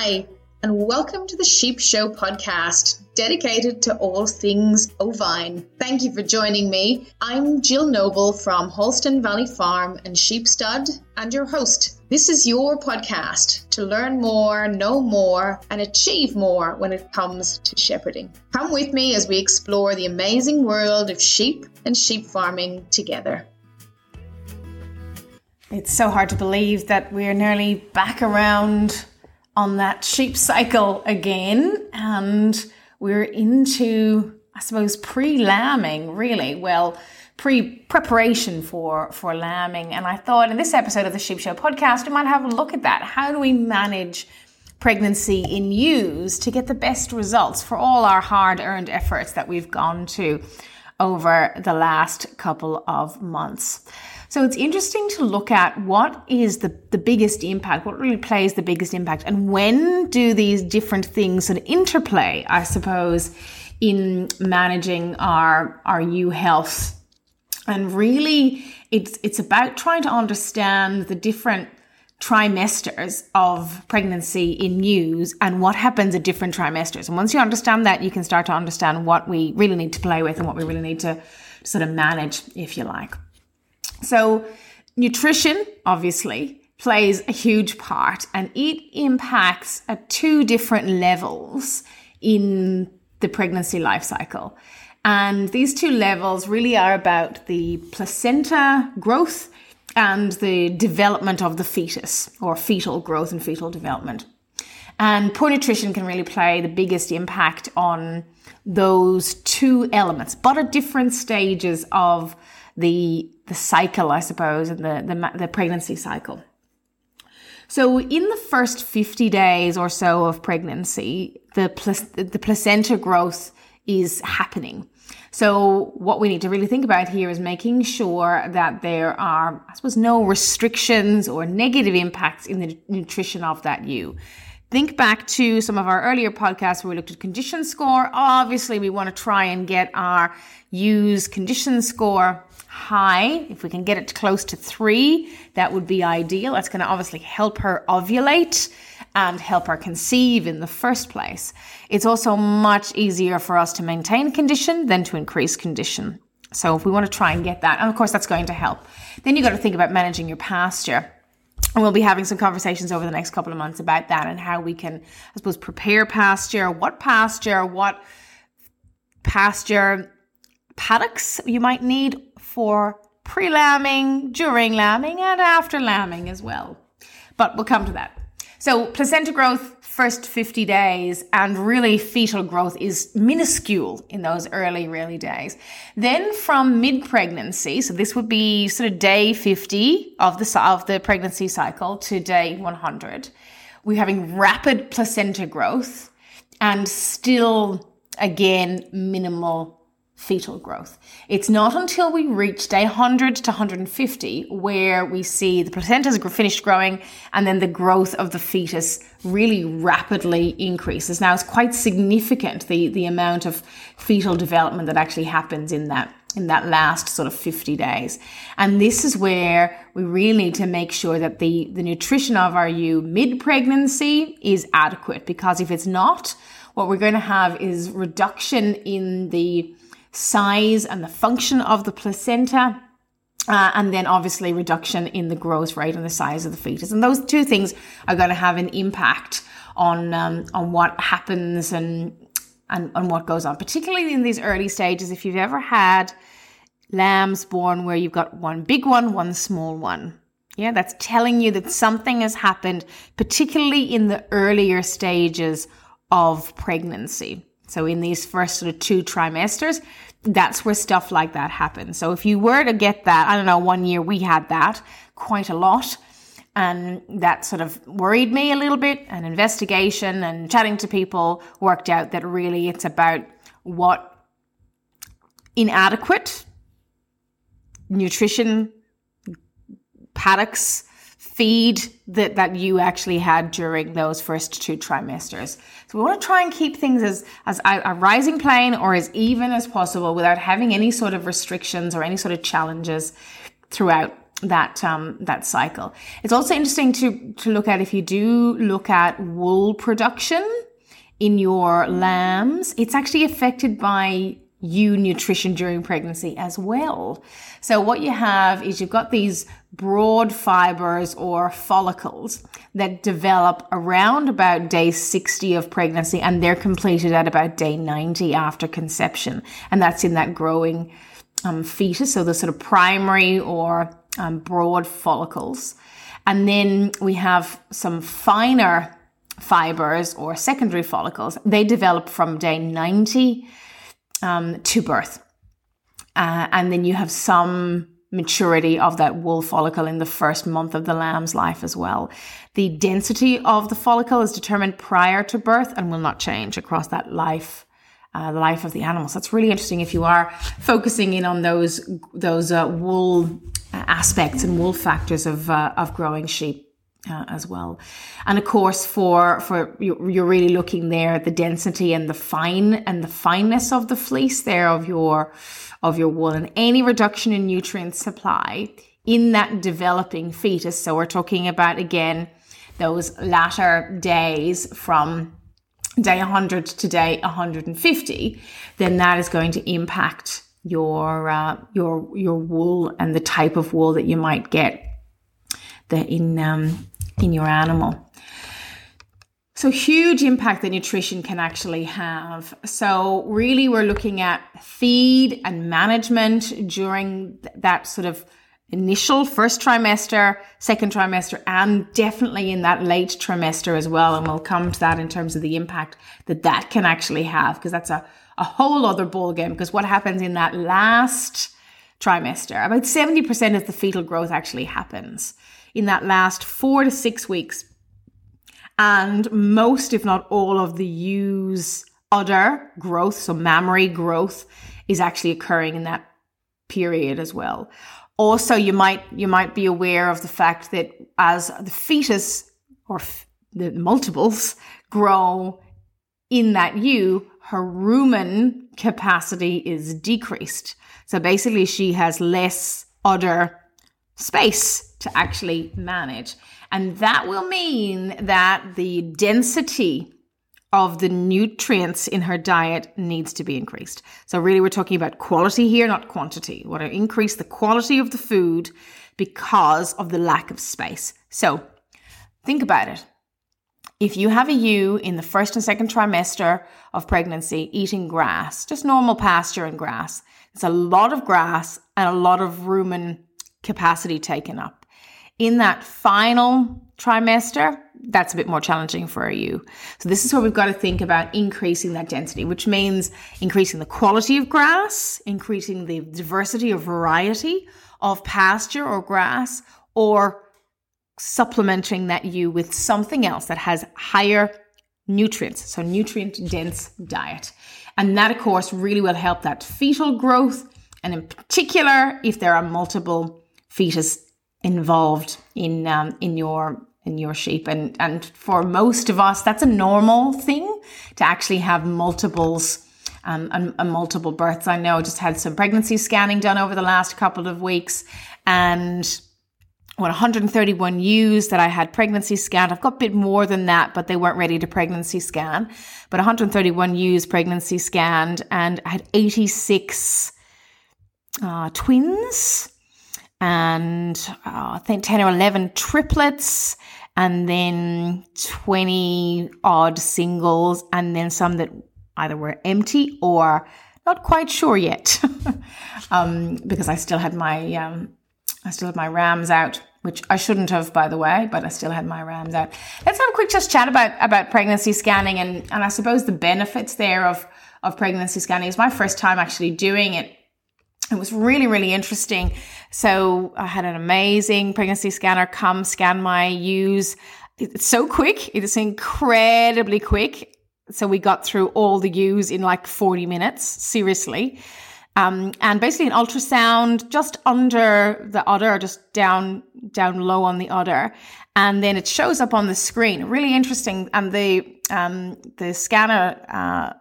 Hi, and welcome to the Sheep Show podcast, dedicated to all things ovine. Thank you for joining me. I'm Jill Noble from Holston Valley Farm and Sheep Stud, and your host. This is your podcast to learn more, know more, and achieve more when it comes to shepherding. Come with me as we explore the amazing world of sheep and sheep farming together. It's so hard to believe that we're nearly back around on that sheep cycle again. And we're into, I suppose, pre lambing, really. Well, pre preparation for, for lambing. And I thought in this episode of the Sheep Show podcast, we might have a look at that. How do we manage pregnancy in ewes to get the best results for all our hard earned efforts that we've gone to over the last couple of months? So it's interesting to look at what is the, the biggest impact, what really plays the biggest impact, and when do these different things sort of interplay, I suppose, in managing our, our ewe health. And really, it's, it's about trying to understand the different trimesters of pregnancy in ewes and what happens at different trimesters. And once you understand that, you can start to understand what we really need to play with and what we really need to sort of manage, if you like. So, nutrition obviously plays a huge part and it impacts at two different levels in the pregnancy life cycle. And these two levels really are about the placenta growth and the development of the fetus or fetal growth and fetal development. And poor nutrition can really play the biggest impact on those two elements, but at different stages of the the cycle, I suppose, and the, the, the pregnancy cycle. So, in the first 50 days or so of pregnancy, the, the placenta growth is happening. So, what we need to really think about here is making sure that there are, I suppose, no restrictions or negative impacts in the nutrition of that ewe. Think back to some of our earlier podcasts where we looked at condition score. Obviously, we want to try and get our ewes condition score high. If we can get it close to three, that would be ideal. That's going to obviously help her ovulate and help her conceive in the first place. It's also much easier for us to maintain condition than to increase condition. So if we want to try and get that, and of course that's going to help. Then you've got to think about managing your pasture. And we'll be having some conversations over the next couple of months about that and how we can, I suppose, prepare pasture, what pasture, what pasture paddocks you might need for pre lambing, during lambing, and after lambing as well. But we'll come to that. So, placenta growth, first 50 days, and really fetal growth is minuscule in those early, early days. Then from mid pregnancy, so this would be sort of day 50 of the, of the pregnancy cycle to day 100, we're having rapid placenta growth and still, again, minimal fetal growth. It's not until we reach day 100 to 150 where we see the placenta finished growing and then the growth of the fetus really rapidly increases. Now it's quite significant the, the amount of fetal development that actually happens in that in that last sort of 50 days. And this is where we really need to make sure that the, the nutrition of our ewe mid pregnancy is adequate because if it's not, what we're going to have is reduction in the size and the function of the placenta. Uh, and then obviously reduction in the growth rate and the size of the fetus. And those two things are going to have an impact on um, on what happens and, and and what goes on, particularly in these early stages. If you've ever had lambs born where you've got one big one, one small one, yeah, that's telling you that something has happened, particularly in the earlier stages of pregnancy. So in these first sort of two trimesters, that's where stuff like that happens. So if you were to get that, I don't know, one year we had that quite a lot. And that sort of worried me a little bit. And investigation and chatting to people worked out that really it's about what inadequate nutrition paddocks feed that, that you actually had during those first two trimesters. So we want to try and keep things as, as a, rising plane or as even as possible without having any sort of restrictions or any sort of challenges throughout that um, that cycle. It's also interesting to to look at if you do look at wool production in your lambs, it's actually affected by ewe nutrition during pregnancy as well. So what you have is you've got these broad fibers or follicles that develop around about day 60 of pregnancy and they're completed at about day 90 after conception. And that's in that growing um, fetus. So the sort of primary or um, broad follicles. And then we have some finer fibers or secondary follicles. They develop from day 90 um, to birth. Uh, and then you have some maturity of that wool follicle in the first month of the lamb's life as well. The density of the follicle is determined prior to birth and will not change across that life. Uh, life of the animals. That's really interesting if you are focusing in on those those uh, wool aspects and wool factors of uh, of growing sheep uh, as well. And of course, for for you're really looking there at the density and the fine and the fineness of the fleece there of your of your wool, and any reduction in nutrient supply in that developing fetus. So we're talking about again those latter days from day 100 to day 150. Then that is going to impact your uh, your your wool and the type of wool that you might get the in um, in your animal. So huge impact that nutrition can actually have. So really we're looking at feed and management during that sort of initial first trimester, second trimester, and definitely in that late trimester as well. And we'll come to that in terms of the impact that that can actually have, because that's a, a whole other ball game. Because what happens in that last trimester, about 70% of the fetal growth actually happens in that last four to six weeks. And most, if not all, of the ewe's udder growth, so mammary growth, is actually occurring in that period as well. Also, you might you might be aware of the fact that as the fetus or f- the multiples grow in that ewe, her rumen capacity is decreased. So basically, she has less udder space to actually manage. And that will mean that the density of the nutrients in her diet needs to be increased. So, really, we're talking about quality here, not quantity. We want to increase the quality of the food because of the lack of space. So, think about it. If you have a ewe in the first and second trimester of pregnancy eating grass, just normal pasture and grass, it's a lot of grass and a lot of rumen capacity taken up. In that final trimester, that's a bit more challenging for you. So this is where we've got to think about increasing that density, which means increasing the quality of grass, increasing the diversity or variety of pasture or grass, or supplementing that ewe with something else that has higher nutrients, so nutrient dense diet. And that, of course, really will help that fetal growth. And in particular, if there are multiple fetus involved in um, in your in your sheep and and for most of us that's a normal thing to actually have multiples um, and, and multiple births i know I just had some pregnancy scanning done over the last couple of weeks and what 131 ewes that I had pregnancy scanned. I've got a bit more than that, but they weren't ready to pregnancy scan. But 131 ewes pregnancy scanned, and I had 86 uh, twins and uh, I think 10 or 11 triplets, and then 20 odd singles, and then some that either were empty or not quite sure yet, um, because I still had my um, I still had my rams out, which I shouldn't have, by the way, but I still had my rams out. Let's have a quick just chat about about pregnancy scanning and and I suppose the benefits there of of pregnancy scanning. It's my first time actually doing it it was really, really interesting. So I had an amazing pregnancy scanner come scan my ewes. It's so quick. It is incredibly quick. So we got through all the ewes in like 40 minutes, seriously. Um, and basically an ultrasound just under the udder, just down, down low on the udder. And then it shows up on the screen. Really interesting. And the, um, the scanner, uh,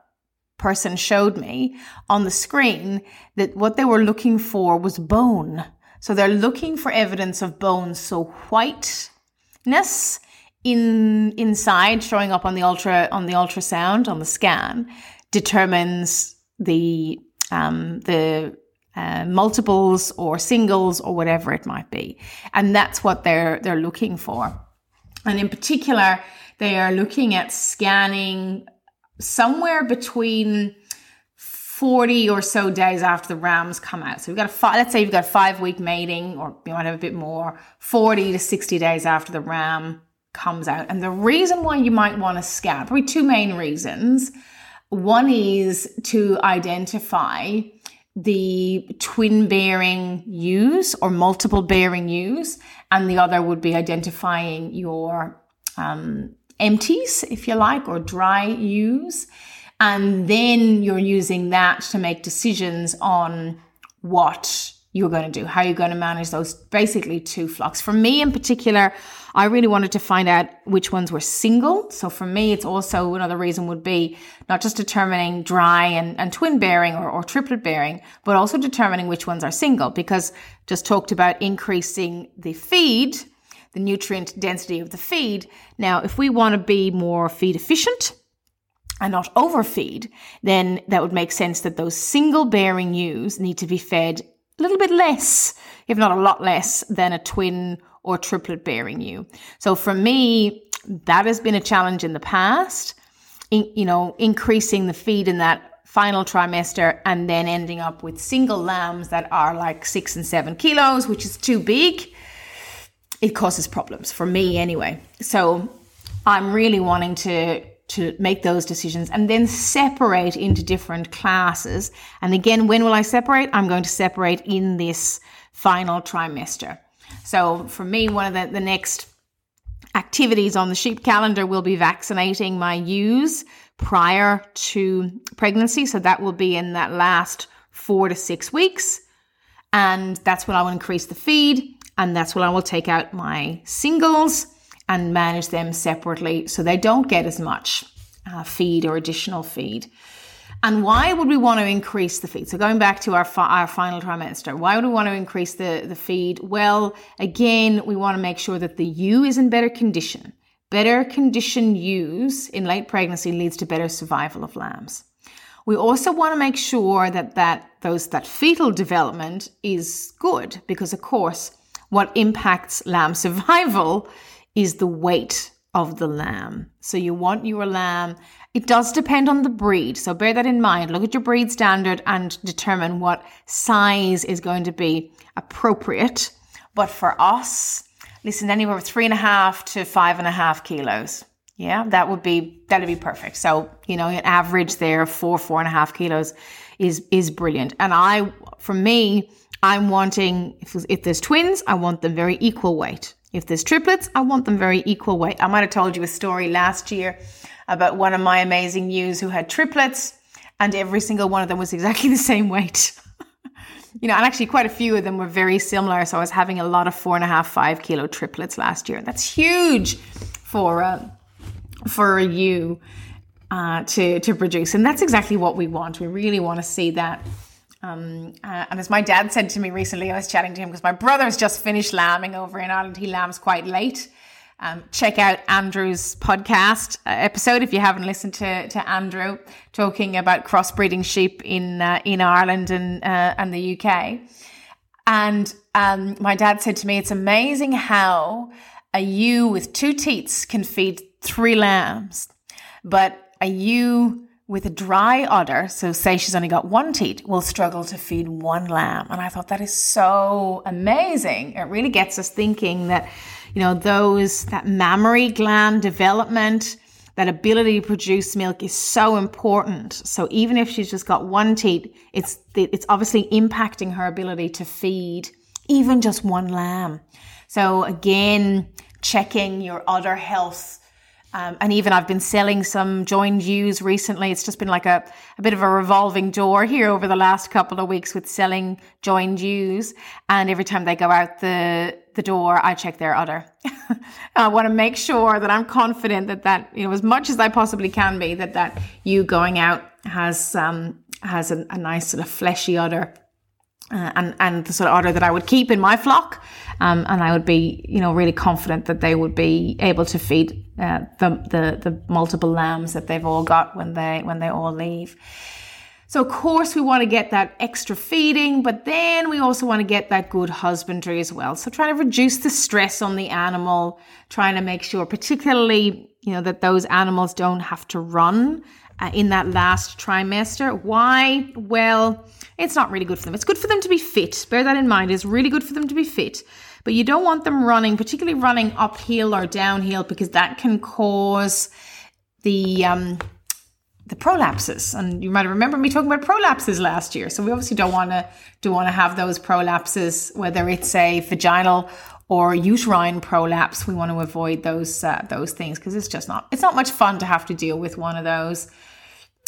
person showed me on the screen that what they were looking for was bone. So they're looking for evidence of bone. So whiteness in inside showing up on the ultra on the ultrasound on the scan determines the um, the uh, multiples or singles or whatever it might be, and that's what they're they're looking for. And in particular, they are looking at scanning somewhere between 40 or so days after the rams come out. So we've got a five, let's say you've got a five week mating, or you might have a bit more, 40 to 60 days after the ram comes out. And the reason why you might want to scan, probably two main reasons. One is to identify the twin bearing ewes or multiple bearing ewes, and the other would be identifying your um, empties, if you like, or dry ewes. And then you're using that to make decisions on what you're going to do, how you're going to manage those basically two flocks. For me in particular, I really wanted to find out which ones were single. So for me, it's also another reason would be not just determining dry and, and twin bearing or, or triplet bearing, but also determining which ones are single because just talked about increasing the feed, the nutrient density of the feed. Now, if we want to be more feed efficient, and not overfeed, then that would make sense that those single bearing ewes need to be fed a little bit less, if not a lot less, than a twin or triplet bearing ewe. So for me, that has been a challenge in the past. In, you know, increasing the feed in that final trimester and then ending up with single lambs that are like six and seven kilos, which is too big. It causes problems for me anyway. So I'm really wanting to to make those decisions and then separate into different classes. And again, when will I separate? I'm going to separate in this final trimester. So for me, one of the, the next activities on the sheep calendar will be vaccinating my ewes prior to pregnancy. So that will be in that last four to six weeks. And that's when I will increase the feed. And that's when I will take out my singles and manage them separately so they don't get as much uh, feed or additional feed. And why would we want to increase the feed? So going back to our, fi- our final trimester, why would we want to increase the, the feed? Well, again, we want to make sure that the ewe is in better condition. Better condition ewes in late pregnancy leads to better survival of lambs. We also want to make sure that that those that fetal development is good because of course what impacts lamb survival is the weight of the lamb. So you want your lamb. It does depend on the breed. So bear that in mind. Look at your breed standard and determine what size is going to be appropriate. But for us, listen, anywhere from three and a half to five and a half kilos. Yeah, that would be that'd be perfect. So, you know, an average there, four, four and a half kilos is is brilliant. And I for me, I'm wanting if, if there's twins, I want them very equal weight. If there's triplets, I want them very equal weight. I might have told you a story last year about one of my amazing ewes who had triplets, and every single one of them was exactly the same weight. you know, and actually quite a few of them were very similar. So I was having a lot of four and a half, five kilo triplets last year. That's huge for uh, for ewe uh, to to produce, and that's exactly what we want. We really want to see that um, uh, and as my dad said to me recently, I was chatting to him because my brother's just finished lambing over in Ireland. He lambs quite late. Um, check out Andrew's podcast uh, episode if you haven't listened to, to Andrew talking about crossbreeding sheep in uh, in Ireland and uh, and the UK. And um, my dad said to me, "It's amazing how a ewe with two teats can feed three lambs, but a ewe with a dry udder, so say she's only got one teat, will struggle to feed one lamb. And I thought that is so amazing. It really gets us thinking that, you know, those, that mammary gland development, that ability to produce milk is so important. So even if she's just got one teat, it's, it's obviously impacting her ability to feed even just one lamb. So again, checking your udder health um, and even I've been selling some joined ewes recently. It's just been like a, a bit of a revolving door here over the last couple of weeks with selling joined ewes. And every time they go out the, the door, I check their udder. I want to make sure that I'm confident that that, you know, as much as I possibly can be, that that ewe going out has, um, has a, a nice sort of fleshy udder uh, and and the sort of order that I would keep in my flock, um, and I would be you know really confident that they would be able to feed uh, the, the the multiple lambs that they've all got when they when they all leave. So of course we want to get that extra feeding, but then we also want to get that good husbandry as well. So trying to reduce the stress on the animal, trying to make sure, particularly you know that those animals don't have to run uh, in that last trimester. Why? Well, it's not really good for them. It's good for them to be fit. Bear that in mind. It's really good for them to be fit. But you don't want them running, particularly running uphill or downhill, because that can cause the um, the prolapses. And you might remember me talking about prolapses last year. So we obviously don't want to do want to have those prolapses, whether it's a vaginal or uterine prolapse. We want to avoid those uh, those things because it's just not it's not much fun to have to deal with one of those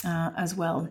uh, as well.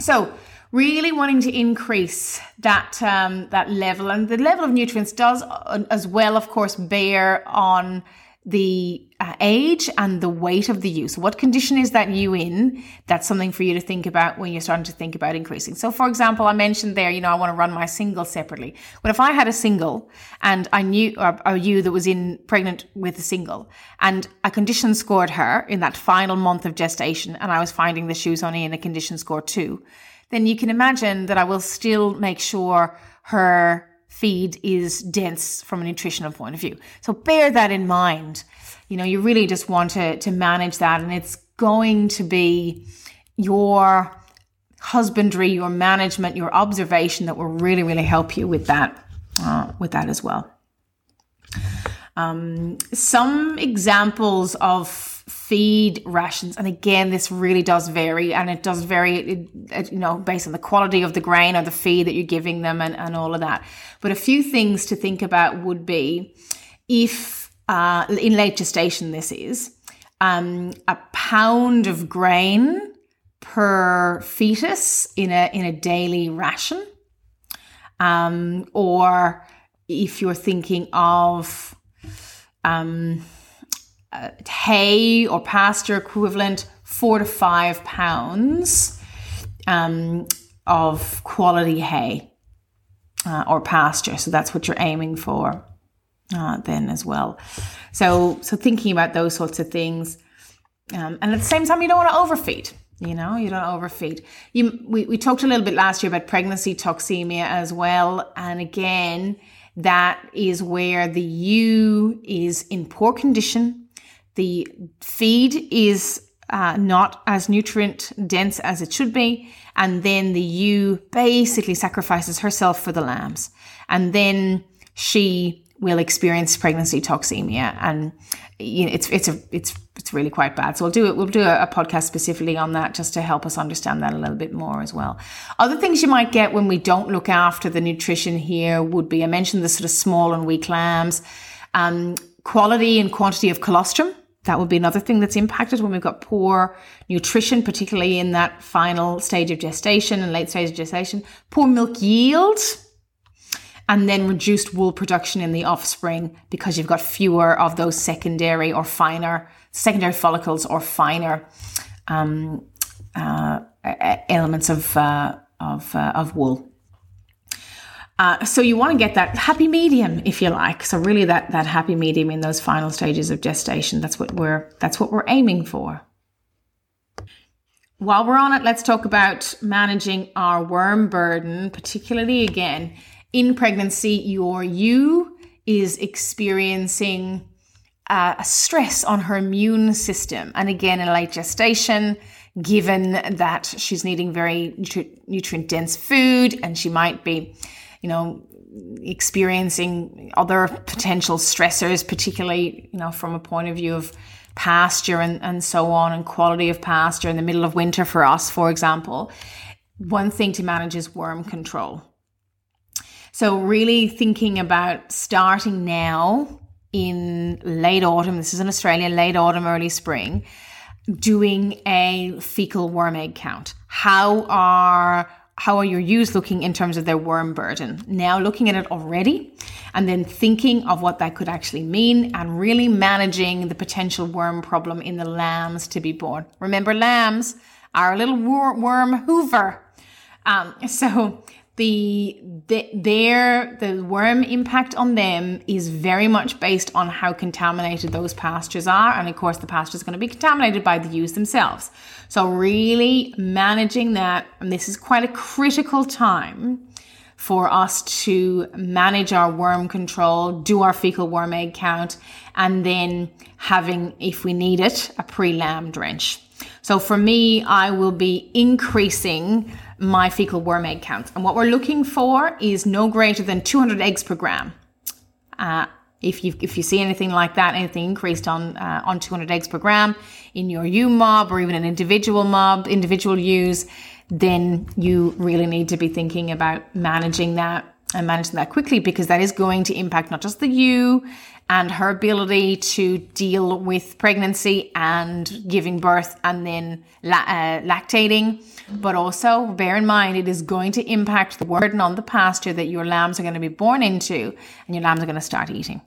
So really wanting to increase that um, that level and the level of nutrients does uh, as well of course bear on the uh, age and the weight of the. So, what condition is that ewe in? That's something for you to think about when you're starting to think about increasing. So, for example, I mentioned there, you know, I want to run my single separately. But if I had a single and I knew a ewe that was in pregnant with a single, and a condition scored her in that final month of gestation, and I was finding the shoes only in a condition score two, then you can imagine that I will still make sure her feed is dense from a nutritional point of view. So bear that in mind. You know, you really just want to, to manage that and it's going to be your husbandry, your management, your observation that will really, really help you with that, uh, with that as well. Um, some examples of feed rations. And again this really does vary and it does vary you know based on the quality of the grain or the feed that you're giving them and, and all of that. But a few things to think about would be if uh, in late gestation this is um, a pound of grain per fetus in a in a daily ration um, or if you're thinking of um, uh, hay or pasture equivalent, four to five pounds um, of quality hay uh, or pasture. So that's what you're aiming for uh, then as well. So so thinking about those sorts of things, um, and at the same time, you don't want to overfeed. You know, you don't overfeed. You, we, we talked a little bit last year about pregnancy toxemia as well. And again, that is where the ewe is in poor condition the feed is uh, not as nutrient dense as it should be. And then the ewe basically sacrifices herself for the lambs. And then she will experience pregnancy toxemia. And you know, it's, it's a, it's, it's really quite bad. So we'll do it. We'll do a, a podcast specifically on that just to help us understand that a little bit more as well. Other things you might get when we don't look after the nutrition here would be, I mentioned the sort of small and weak lambs, um, quality and quantity of colostrum that would be another thing that's impacted when we've got poor nutrition, particularly in that final stage of gestation and late stage of gestation, poor milk yield, and then reduced wool production in the offspring because you've got fewer of those secondary or finer secondary follicles or finer um, uh, elements of uh, of, uh, of wool. Uh, so ewe want to get that happy medium, if you like. So really, that that happy medium in those final stages of gestation. That's what we're that's what we're aiming for. While we're on it, let's talk about managing our worm burden, particularly again in pregnancy. Your you is experiencing uh, a stress on her immune system, and again in late gestation given that she's needing very nutrient dense food and she might be you know, experiencing other potential stressors, particularly, you know, from a point of view of pasture and, and so on and quality of pasture in the middle of winter for us, for example. One thing to manage is worm control. So, really thinking about starting now in late autumn, this is in Australia, late autumn, early spring, doing a fecal worm egg count. How are how are your ewes looking in terms of their worm burden? Now looking at it already and then thinking of what that could actually mean and really managing the potential worm problem in the lambs to be born. Remember, lambs are a little worm hoover. Um, so the, the their the worm impact on them is very much based on how contaminated those pastures are. And of course the pasture is going to be contaminated by the ewes themselves. So really managing that and this is quite a critical time for us to manage our worm control do our fecal worm egg count and then having if we need it a pre-lamb drench. So for me i will be increasing my fecal worm egg count. And what we're looking for is no greater than 200 eggs per gram. Uh, if you if you see anything like that, anything increased on uh, on 200 eggs per gram in your ewe mob or even an individual mob, individual ewes, then you really need to be thinking about managing that and managing that quickly because that is going to impact not just the ewe and her ability to deal with pregnancy and giving birth and then uh, lactating. But also bear in mind, it is going to impact the burden on the pasture that your lambs are going to be born into and your lambs are going to start eating.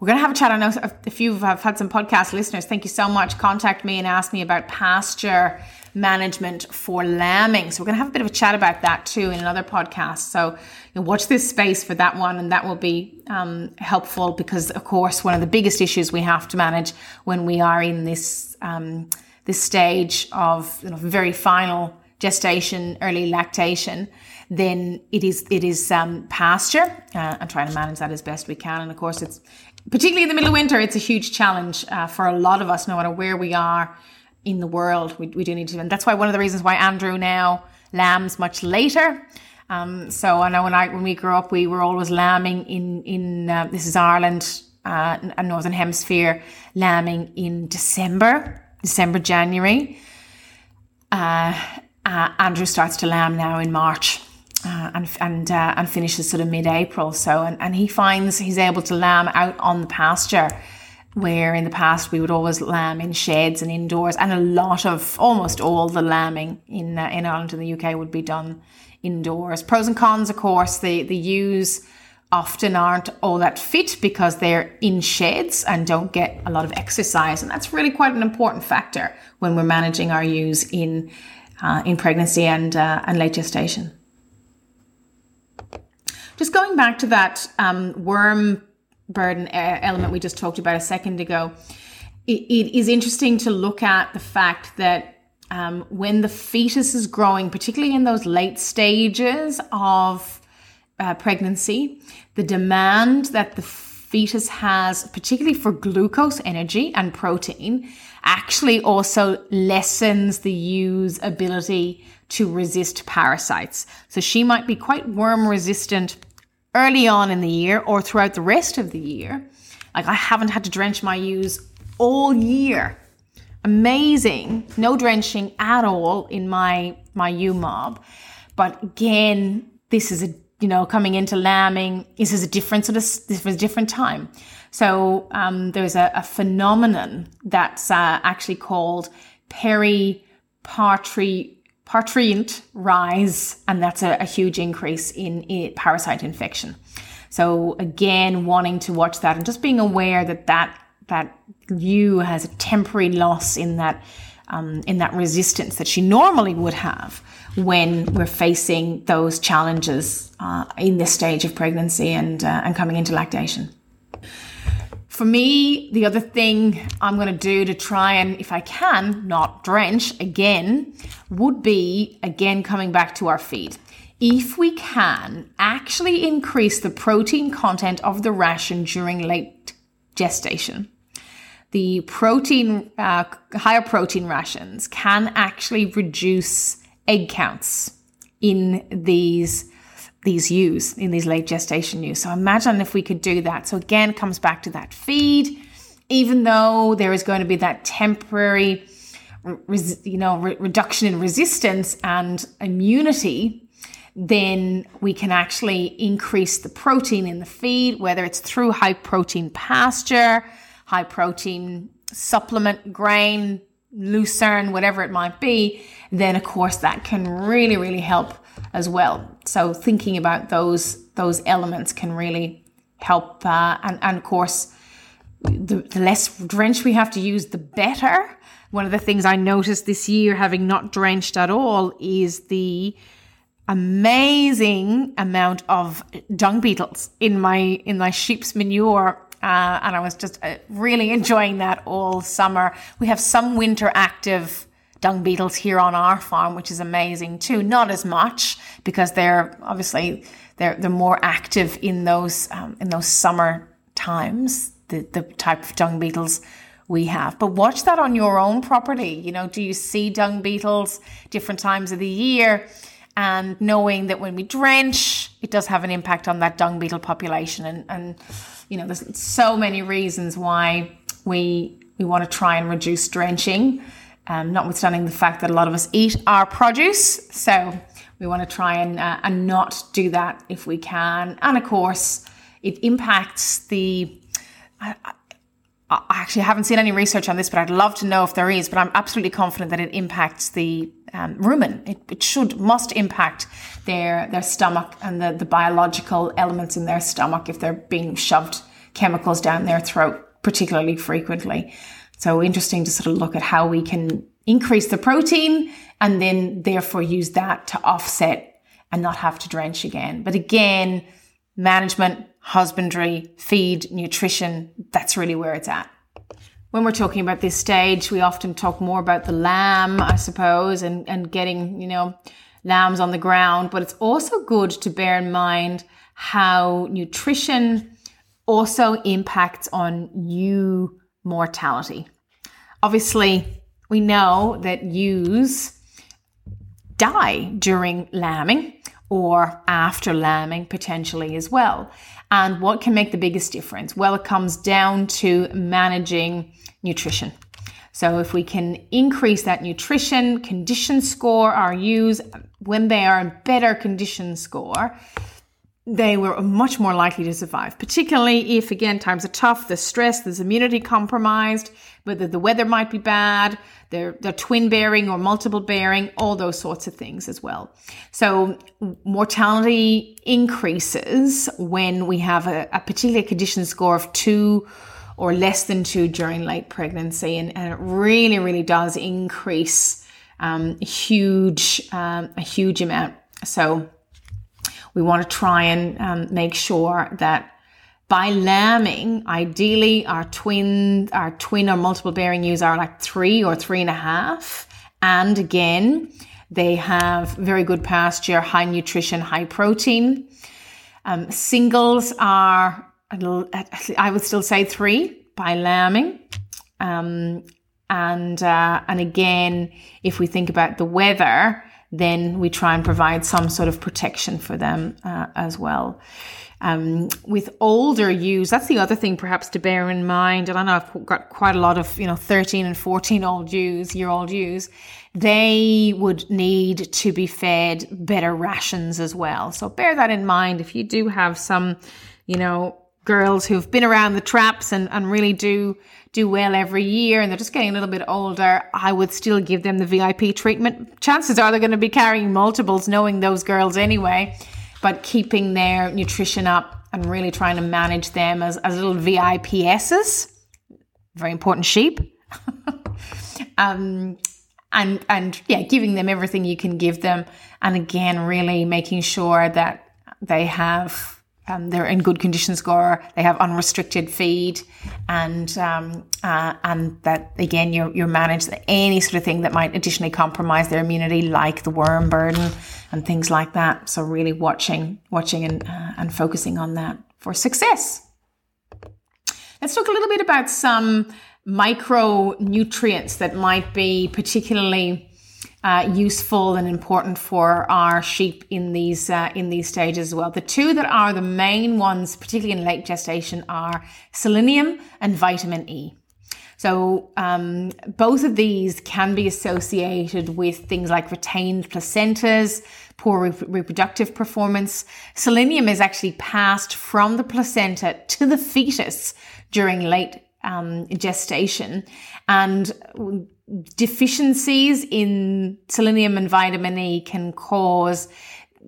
We're going to have a chat. I know if you have had some podcast listeners. Thank you so much. Contact me and ask me about pasture management for lambing. So we're going to have a bit of a chat about that too in another podcast. So you know, watch this space for that one, and that will be um, helpful because, of course, one of the biggest issues we have to manage when we are in this um, this stage of you know, very final gestation, early lactation, then it is it is um, pasture uh, and trying to manage that as best we can. And of course, it's particularly in the middle of winter, it's a huge challenge uh, for a lot of us, no matter where we are in the world. We, we do need to, and that's why one of the reasons why Andrew now lambs much later. Um, so I know when I when we grew up, we were always lambing in in uh, this is Ireland, uh, a northern hemisphere, lambing in December, December January. Uh, uh Andrew starts to lamb now in March. Uh, and and uh, and finishes sort of mid-April. So and, and he finds he's able to lamb out on the pasture where in the past we would always lamb in sheds and indoors, and a lot of almost all the lambing in uh, in Ireland and the UK would be done indoors. Pros and cons, of course, the the ewes often aren't all that fit because they're in sheds and don't get a lot of exercise, and that's really quite an important factor when we're managing our ewes in uh, in pregnancy and uh, and late gestation. Just going back to that um, worm burden element we just talked about a second ago, it, it is interesting to look at the fact that um, when the fetus is growing, particularly in those late stages of uh, pregnancy, the demand that the fetus has, particularly for glucose energy and protein, actually also lessens the ewe's ability to resist parasites. So she might be quite worm resistant early on in the year or throughout the rest of the year. Like I haven't had to drench my ewes all year. Amazing. No drenching at all in my my ewe mob. But again, this is a you know coming into lambing. This is a different sort of this was a different time. So um, there's a, a phenomenon that's uh, actually called peri-partri Parturient rise, and that's a, a huge increase in, parasite infection. So again, wanting to watch that and just being aware that that that ewe has a temporary loss in that um, in that resistance that she normally would have when we're facing those challenges uh, in this stage of pregnancy and uh, and coming into lactation. For me, the other thing I'm going to do to try and, if I can, not drench again, would be again coming back to our feed. If we can actually increase the protein content of the ration during late gestation, the protein, uh, higher protein rations can actually reduce egg counts in these these ewes in these late gestation ewes. So imagine if we could do that. So again, comes back to that feed, even though there is going to be that temporary, you know, re- reduction in resistance and immunity, then we can actually increase the protein in the feed, whether it's through high protein pasture, high protein supplement, grain, lucerne, whatever it might be, then of course that can really, really help as well. So thinking about those those elements can really help. Uh, and and of course, the, the less drench we have to use, the better. One of the things I noticed this year, having not drenched at all, is the amazing amount of dung beetles in my in my sheep's manure uh, and I was just uh, really enjoying that all summer. We have some winter active dung beetles here on our farm, which is amazing too. Not as much because they're obviously they're they're more active in those um, in those summer times. The the type of dung beetles we have. But watch that on your own property. You know, do you see dung beetles different times of the year? And knowing that when we drench, it does have an impact on that dung beetle population. And, and you know, there's so many reasons why we we want to try and reduce drenching um, notwithstanding the fact that a lot of us eat our produce. So we want to try and, uh, and not do that if we can. And of course, it impacts the. I, I actually haven't seen any research on this, but I'd love to know if there is. But I'm absolutely confident that it impacts the um, rumen. It, it, should, must impact their their stomach and the, the biological elements in their stomach if they're being shoved chemicals down their throat particularly frequently. So interesting to sort of look at how we can increase the protein and then therefore use that to offset and not have to drench again. But again, management, husbandry, feed, nutrition, that's really where it's at. When we're talking about this stage, we often talk more about the lamb, I suppose, and, and getting, you know, lambs on the ground. But it's also good to bear in mind how nutrition also impacts on ewe mortality. Obviously, we know that ewes die during lambing or after lambing potentially as well. And what can make the biggest difference? Well, it comes down to managing nutrition. So if we can increase that nutrition condition score, our ewes, when they are in better condition score, they were much more likely to survive, particularly if, again, times are tough, there's stress, there's immunity compromised, whether the weather might be bad, they're, they're twin bearing or multiple bearing, all those sorts of things as well. So mortality increases when we have a, a particular condition score of two or less than two during late pregnancy. And, and it really, really does increase um, huge, um, a huge amount. So we want to try and um, make sure that by lambing, ideally our twin, our twin or multiple bearing ewes are like three or three and a half. And again, they have very good pasture, high nutrition, high protein. Um, singles are, I would still say three by lambing. Um, and uh, and again, if we think about the weather, then we try and provide some sort of protection for them uh, as well. Um, with older ewes, that's the other thing perhaps to bear in mind. And I know I've got quite a lot of, you know, 13 and 14 old ewes, year old ewes. They would need to be fed better rations as well. So bear that in mind. If you do have some, you know, girls who've been around the traps and, and really do do well every year and they're just getting a little bit older, I would still give them the VIP treatment. Chances are they're going to be carrying multiples, knowing those girls anyway, but keeping their nutrition up and really trying to manage them as, as little VIPSs. Very important sheep. um, and and yeah, giving them everything you can give them, and again, really making sure that they have um, they're in good condition score. They have unrestricted feed, and um, uh, and that again, you're you're managed any sort of thing that might additionally compromise their immunity, like the worm burden and things like that. So really watching, watching, and uh, and focusing on that for success. Let's talk a little bit about some micronutrients that might be particularly uh, useful and important for our sheep in these uh, in these stages as well. The two that are the main ones, particularly in late gestation, are selenium and vitamin E. So um, both of these can be associated with things like retained placentas, poor re- reproductive performance. Selenium is actually passed from the placenta to the fetus during late um, gestation, and deficiencies in selenium and vitamin E can cause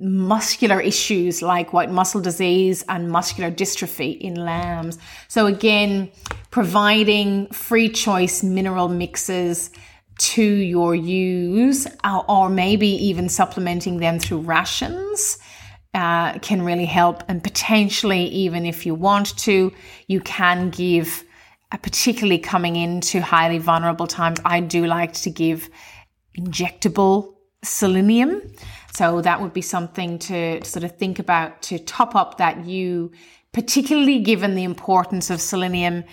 muscular issues like white muscle disease and muscular dystrophy in lambs. So again, providing free choice mineral mixes to your ewes, uh, or maybe even supplementing them through rations. Uh, can really help, and potentially, even if you want to, you can give, particularly coming into highly vulnerable times. I do like to give injectable selenium. So that would be something to sort of think about to top up that ewe, particularly given the importance of selenium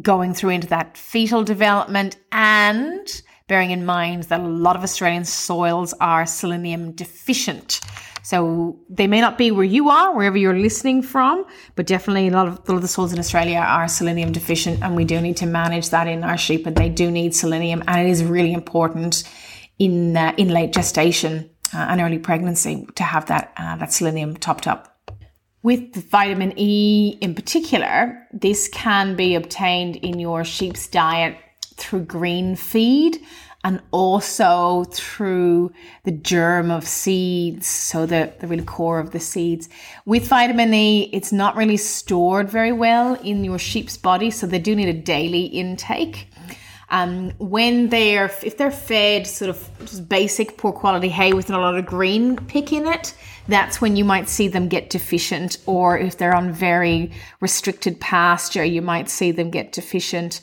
going through into that fetal development and bearing in mind that a lot of Australian soils are selenium deficient. So they may not be where you are, wherever you're listening from, but definitely a lot of, a lot of the soils in Australia are selenium deficient, and we do need to manage that in our sheep, and they do need selenium, and it is really important in uh, in late gestation uh, and early pregnancy to have that uh, that selenium topped up. With vitamin E in particular, this can be obtained in your sheep's diet through green feed and also through the germ of seeds, so the, the really core of the seeds. With vitamin E, it's not really stored very well in your sheep's body, so they do need a daily intake. Um, when they're if they're fed sort of just basic poor quality hay with a lot of green pick in it, that's when you might see them get deficient. Or if they're on very restricted pasture, you might see them get deficient.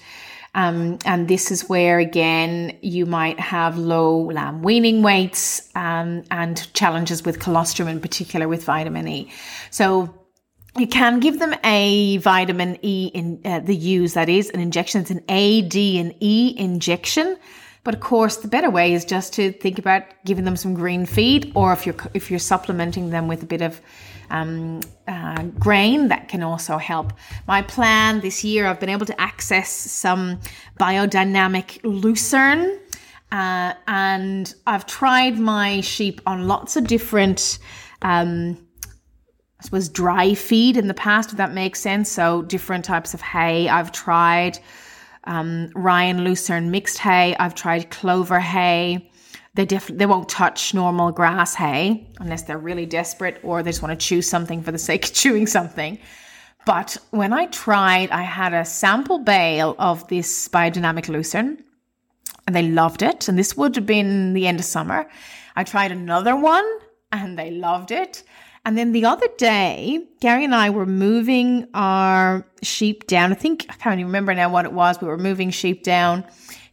Um, and this is where again you might have low lamb weaning weights um, and challenges with colostrum in particular with vitamin E. So you can give them a vitamin E in uh, the use that is an injection. It's an A, D, and E injection. But of course, the better way is just to think about giving them some green feed, or if you're if you're supplementing them with a bit of um, uh, grain, that can also help. My plan this year, I've been able to access some biodynamic lucerne, uh, and I've tried my sheep on lots of different. Um, I suppose dry feed in the past, if that makes sense. So different types of hay I've tried. Um, Ryan Lucerne mixed hay. I've tried clover hay. They def- they won't touch normal grass hay unless they're really desperate or they just want to chew something for the sake of chewing something. But when I tried, I had a sample bale of this biodynamic lucerne and they loved it. And this would have been the end of summer. I tried another one and they loved it. And then the other day, Gary and I were moving our sheep down. I think, I can't even remember now what it was. We were moving sheep down.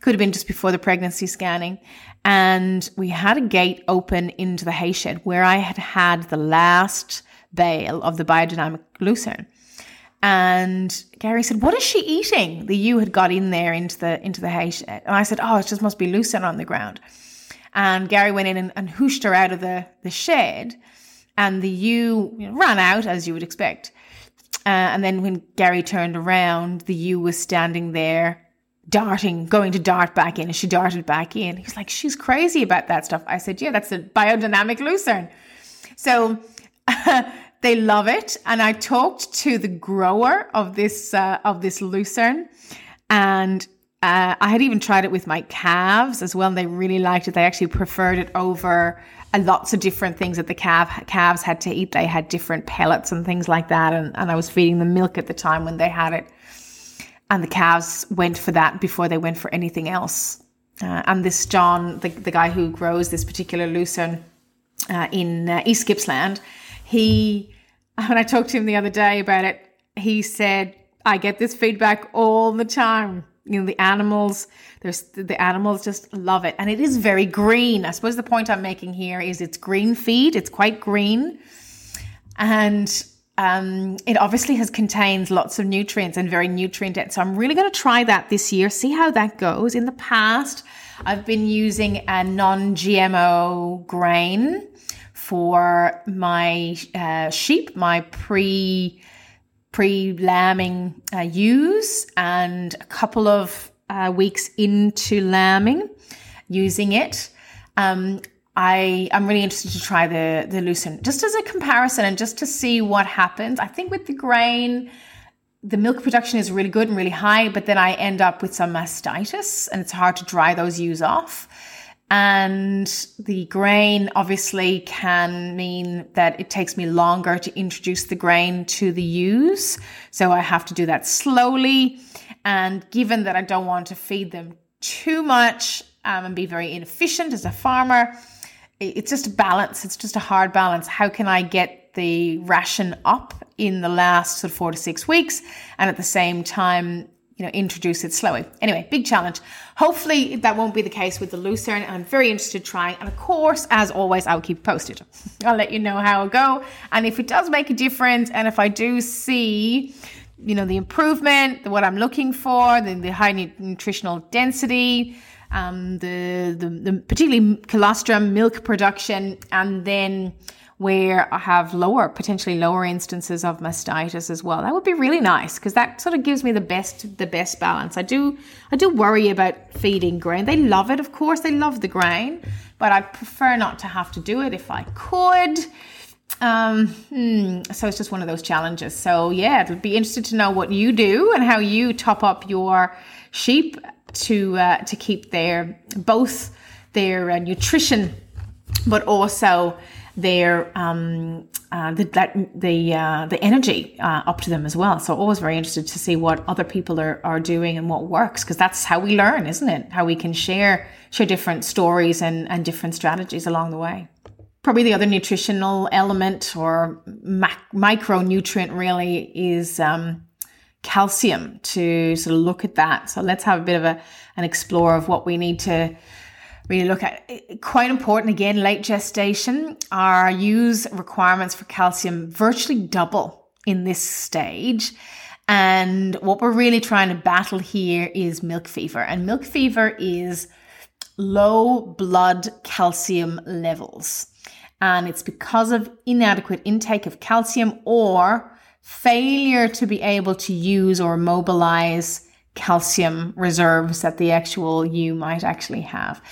Could have been just before the pregnancy scanning. And we had a gate open into the hay shed where I had had the last bale of the biodynamic lucerne. And Gary said, "What is she eating?" The ewe had got in there into the into the hay shed, and I said, "Oh, it just must be lucerne on the ground." And Gary went in and, and hooshed her out of the the shed, and the ewe ran out as you would expect. Uh, and then when Gary turned around, the ewe was standing there, darting, going to dart back in, and she darted back in. He's like, "She's crazy about that stuff." I said, "Yeah, that's a biodynamic lucerne." So. they love it, and I talked to the grower of this uh, of this lucerne, and uh, I had even tried it with my calves as well, and they really liked it. They actually preferred it over lots of different things that the calf, calves had to eat. They had different pellets and things like that. And, and I was feeding them milk at the time when they had it. And the calves went for that before they went for anything else. Uh, and this John, the, the guy who grows this particular lucerne uh, in uh, East Gippsland, he, when I talked to him the other day about it, he said, I get this feedback all the time. You know the animals there's the animals just love it. And it is very green. I suppose the point i'm making here is it's green feed. It's quite green. And um, it obviously has contains lots of nutrients and very nutrient dense so i'm really going to try that this year see how that goes in the past i've been using a non-gmo grain for my uh, sheep my pre pre-lambing uh, ewes and a couple of uh, weeks into lambing using it. Um, I am really interested to try the the lucerne just as a comparison and just to see what happens. I think with the grain, the milk production is really good and really high, but then I end up with some mastitis and it's hard to dry those ewes off. And the grain obviously can mean that it takes me longer to introduce the grain to the ewes. So I have to do that slowly. And given that I don't want to feed them too much, um, and be very inefficient as a farmer. It's just a balance. It's just a hard balance. How can I get the ration up in the last sort of four to six weeks, and at the same time, you know, introduce it slowly. Anyway, big challenge. Hopefully that won't be the case with the Lucerne. I'm very interested trying. And of course, as always, I'll keep posted. I'll let you know how it go. And if it does make a difference, and if I do see, you know, the improvement, what I'm looking for, the, the high nutritional density, um, the, the, the particularly colostrum, milk production, and then where I have lower, potentially lower instances of mastitis as well. That would be really nice because that sort of gives me the best, the best balance. I do, I do worry about feeding grain. They love it, of course. They love the grain, but I prefer not to have to do it if I could. Um, hmm, so it's just one of those challenges. So yeah, it would be interested to know what you do and how you top up your sheep to uh, to keep their both their uh, nutrition, but also their um, uh, the that, the uh, the energy uh, up to them as well. So always very interested to see what other people are, are doing and what works because that's how we learn, isn't it? How we can share share different stories and and different strategies along the way. Probably the other nutritional element or mac- micronutrient really is um, calcium to sort of look at that. So let's have a bit of a an explore of what we need to really look at. Quite important again, late gestation, our ewes requirements for calcium virtually double in this stage. And what we're really trying to battle here is milk fever. And milk fever is low blood calcium levels. And it's because of inadequate intake of calcium or failure to be able to use or mobilize calcium reserves that the actual ewe might actually have.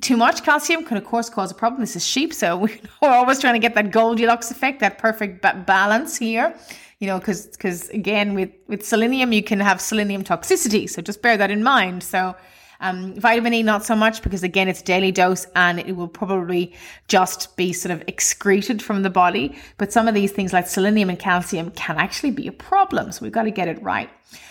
Too much calcium can, of course, cause a problem. This is sheep, so we're always trying to get that Goldilocks effect, that perfect ba- balance here. You know, because because again, with with selenium, you can have selenium toxicity, so just bear that in mind. So. Um, vitamin E, not so much because again, it's daily dose and it will probably just be sort of excreted from the body. But some of these things like selenium and calcium can actually be a problem. So we've got to get it right.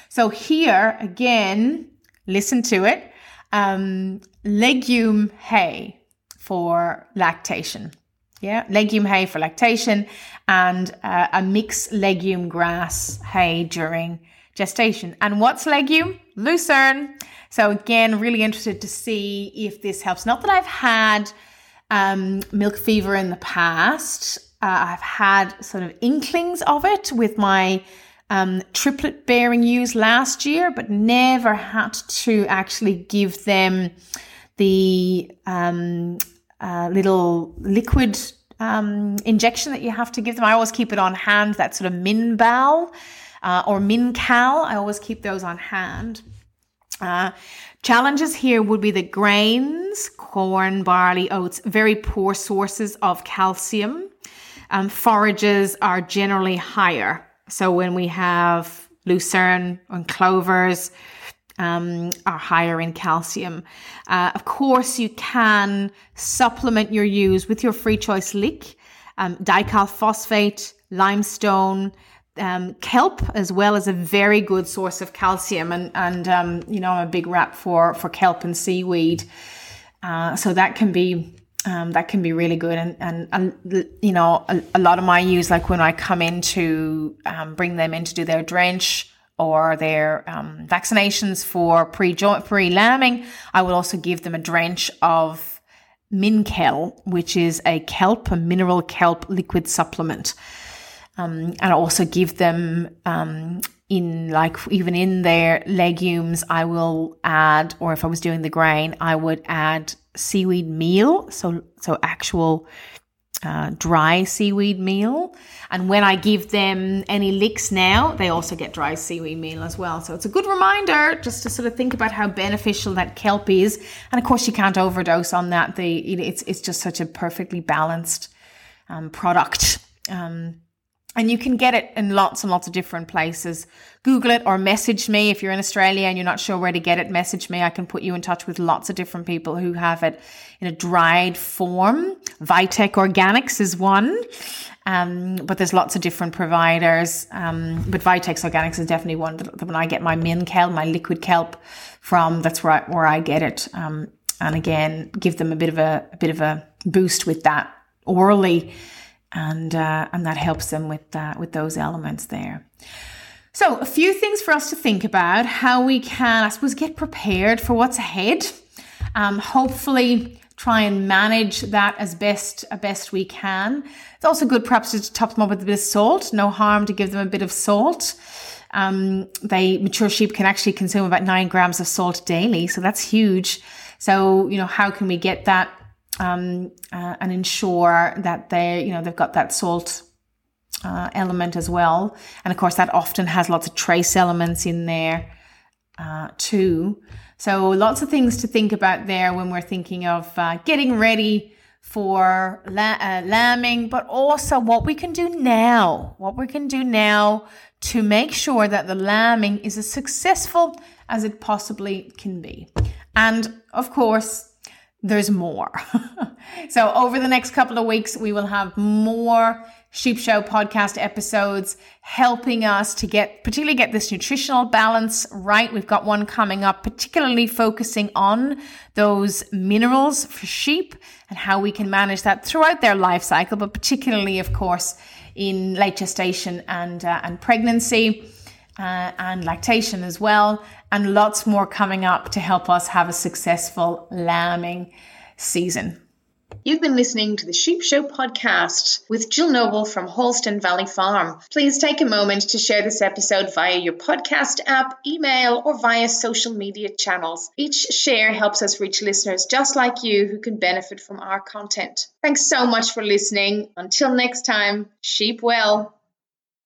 So here again, listen to it. Um, legume hay for lactation. Yeah, legume hay for lactation and uh, a mixed legume grass hay during gestation. And what's legume? Lucerne. So again, really interested to see if this helps. Not that I've had um, milk fever in the past. Uh, I've had sort of inklings of it with my um, triplet bearing ewes last year, but never had to actually give them the um, uh, little liquid um, injection that you have to give them. I always keep it on hand, that sort of Minbal uh, or Min-Cal. I always keep those on hand. Uh, challenges here would be the grains, corn, barley, oats, very poor sources of calcium. Um, forages are generally higher. So when we have lucerne and clovers, um, are higher in calcium. Uh, of course, you can supplement your ewes with your free choice lick, um, dical phosphate, limestone, um, kelp as well as a very good source of calcium. And, and um, you know, I'm a big rap for, for kelp and seaweed. Uh, so that can be um, that can be really good. And, and, and you know, a, a, lot of my ewes, like when I come in to um, bring them in to do their drench or their um, vaccinations for pre pre lambing, I will also give them a drench of Min-Kel, which is a kelp, a mineral kelp liquid supplement. Um, and I also give them um, in like even in their legumes, I will add, or if I was doing the grain, I would add seaweed meal. So, so actual uh, dry seaweed meal. And when I give them any licks now, they also get dry seaweed meal as well. So it's a good reminder just to sort of think about how beneficial that kelp is. And of course, you can't overdose on that. The it's it's just such a perfectly balanced um, product. Um, and you can get it in lots and lots of different places. Google it or message me if you're in Australia and you're not sure where to get it. Message me. I can put you in touch with lots of different people who have it in a dried form. Vitek Organics is one. Um, but there's lots of different providers. Um, but Vitex Organics is definitely one that, that when I get my min kelp, my liquid kelp from, that's where I, where I get it. Um, and again, give them a bit of a, a bit of a boost with that orally, and uh, and that helps them with uh, with those elements there. So, a few things for us to think about how we can, I suppose, get prepared for what's ahead. Um, hopefully, try and manage that as best as best we can. It's also good, perhaps, to top them up with a bit of salt. No harm to give them a bit of salt. Um, they mature sheep can actually consume about nine grams of salt daily, so that's huge. So, you know, how can we get that um, uh, and ensure that they, you know, they've got that salt uh, element as well. And of course, that often has lots of trace elements in there uh, too. So, lots of things to think about there when we're thinking of uh, getting ready for la- uh, lambing, but also what we can do now. What we can do now to make sure that the lambing is as successful as it possibly can be. And of course, there's more. so, over the next couple of weeks, we will have more Sheep Show podcast episodes helping us to get, particularly get this nutritional balance right. We've got one coming up, particularly focusing on those minerals for sheep and how we can manage that throughout their life cycle, but particularly, of course, in late gestation and, uh, and pregnancy. Uh, and lactation as well, and lots more coming up to help us have a successful lambing season. You've been listening to the Sheep Show podcast with Jill Noble from Holston Valley Farm. Please take a moment to share this episode via your podcast app, email, or via social media channels. Each share helps us reach listeners just like you who can benefit from our content. Thanks so much for listening. Until next time, sheep well.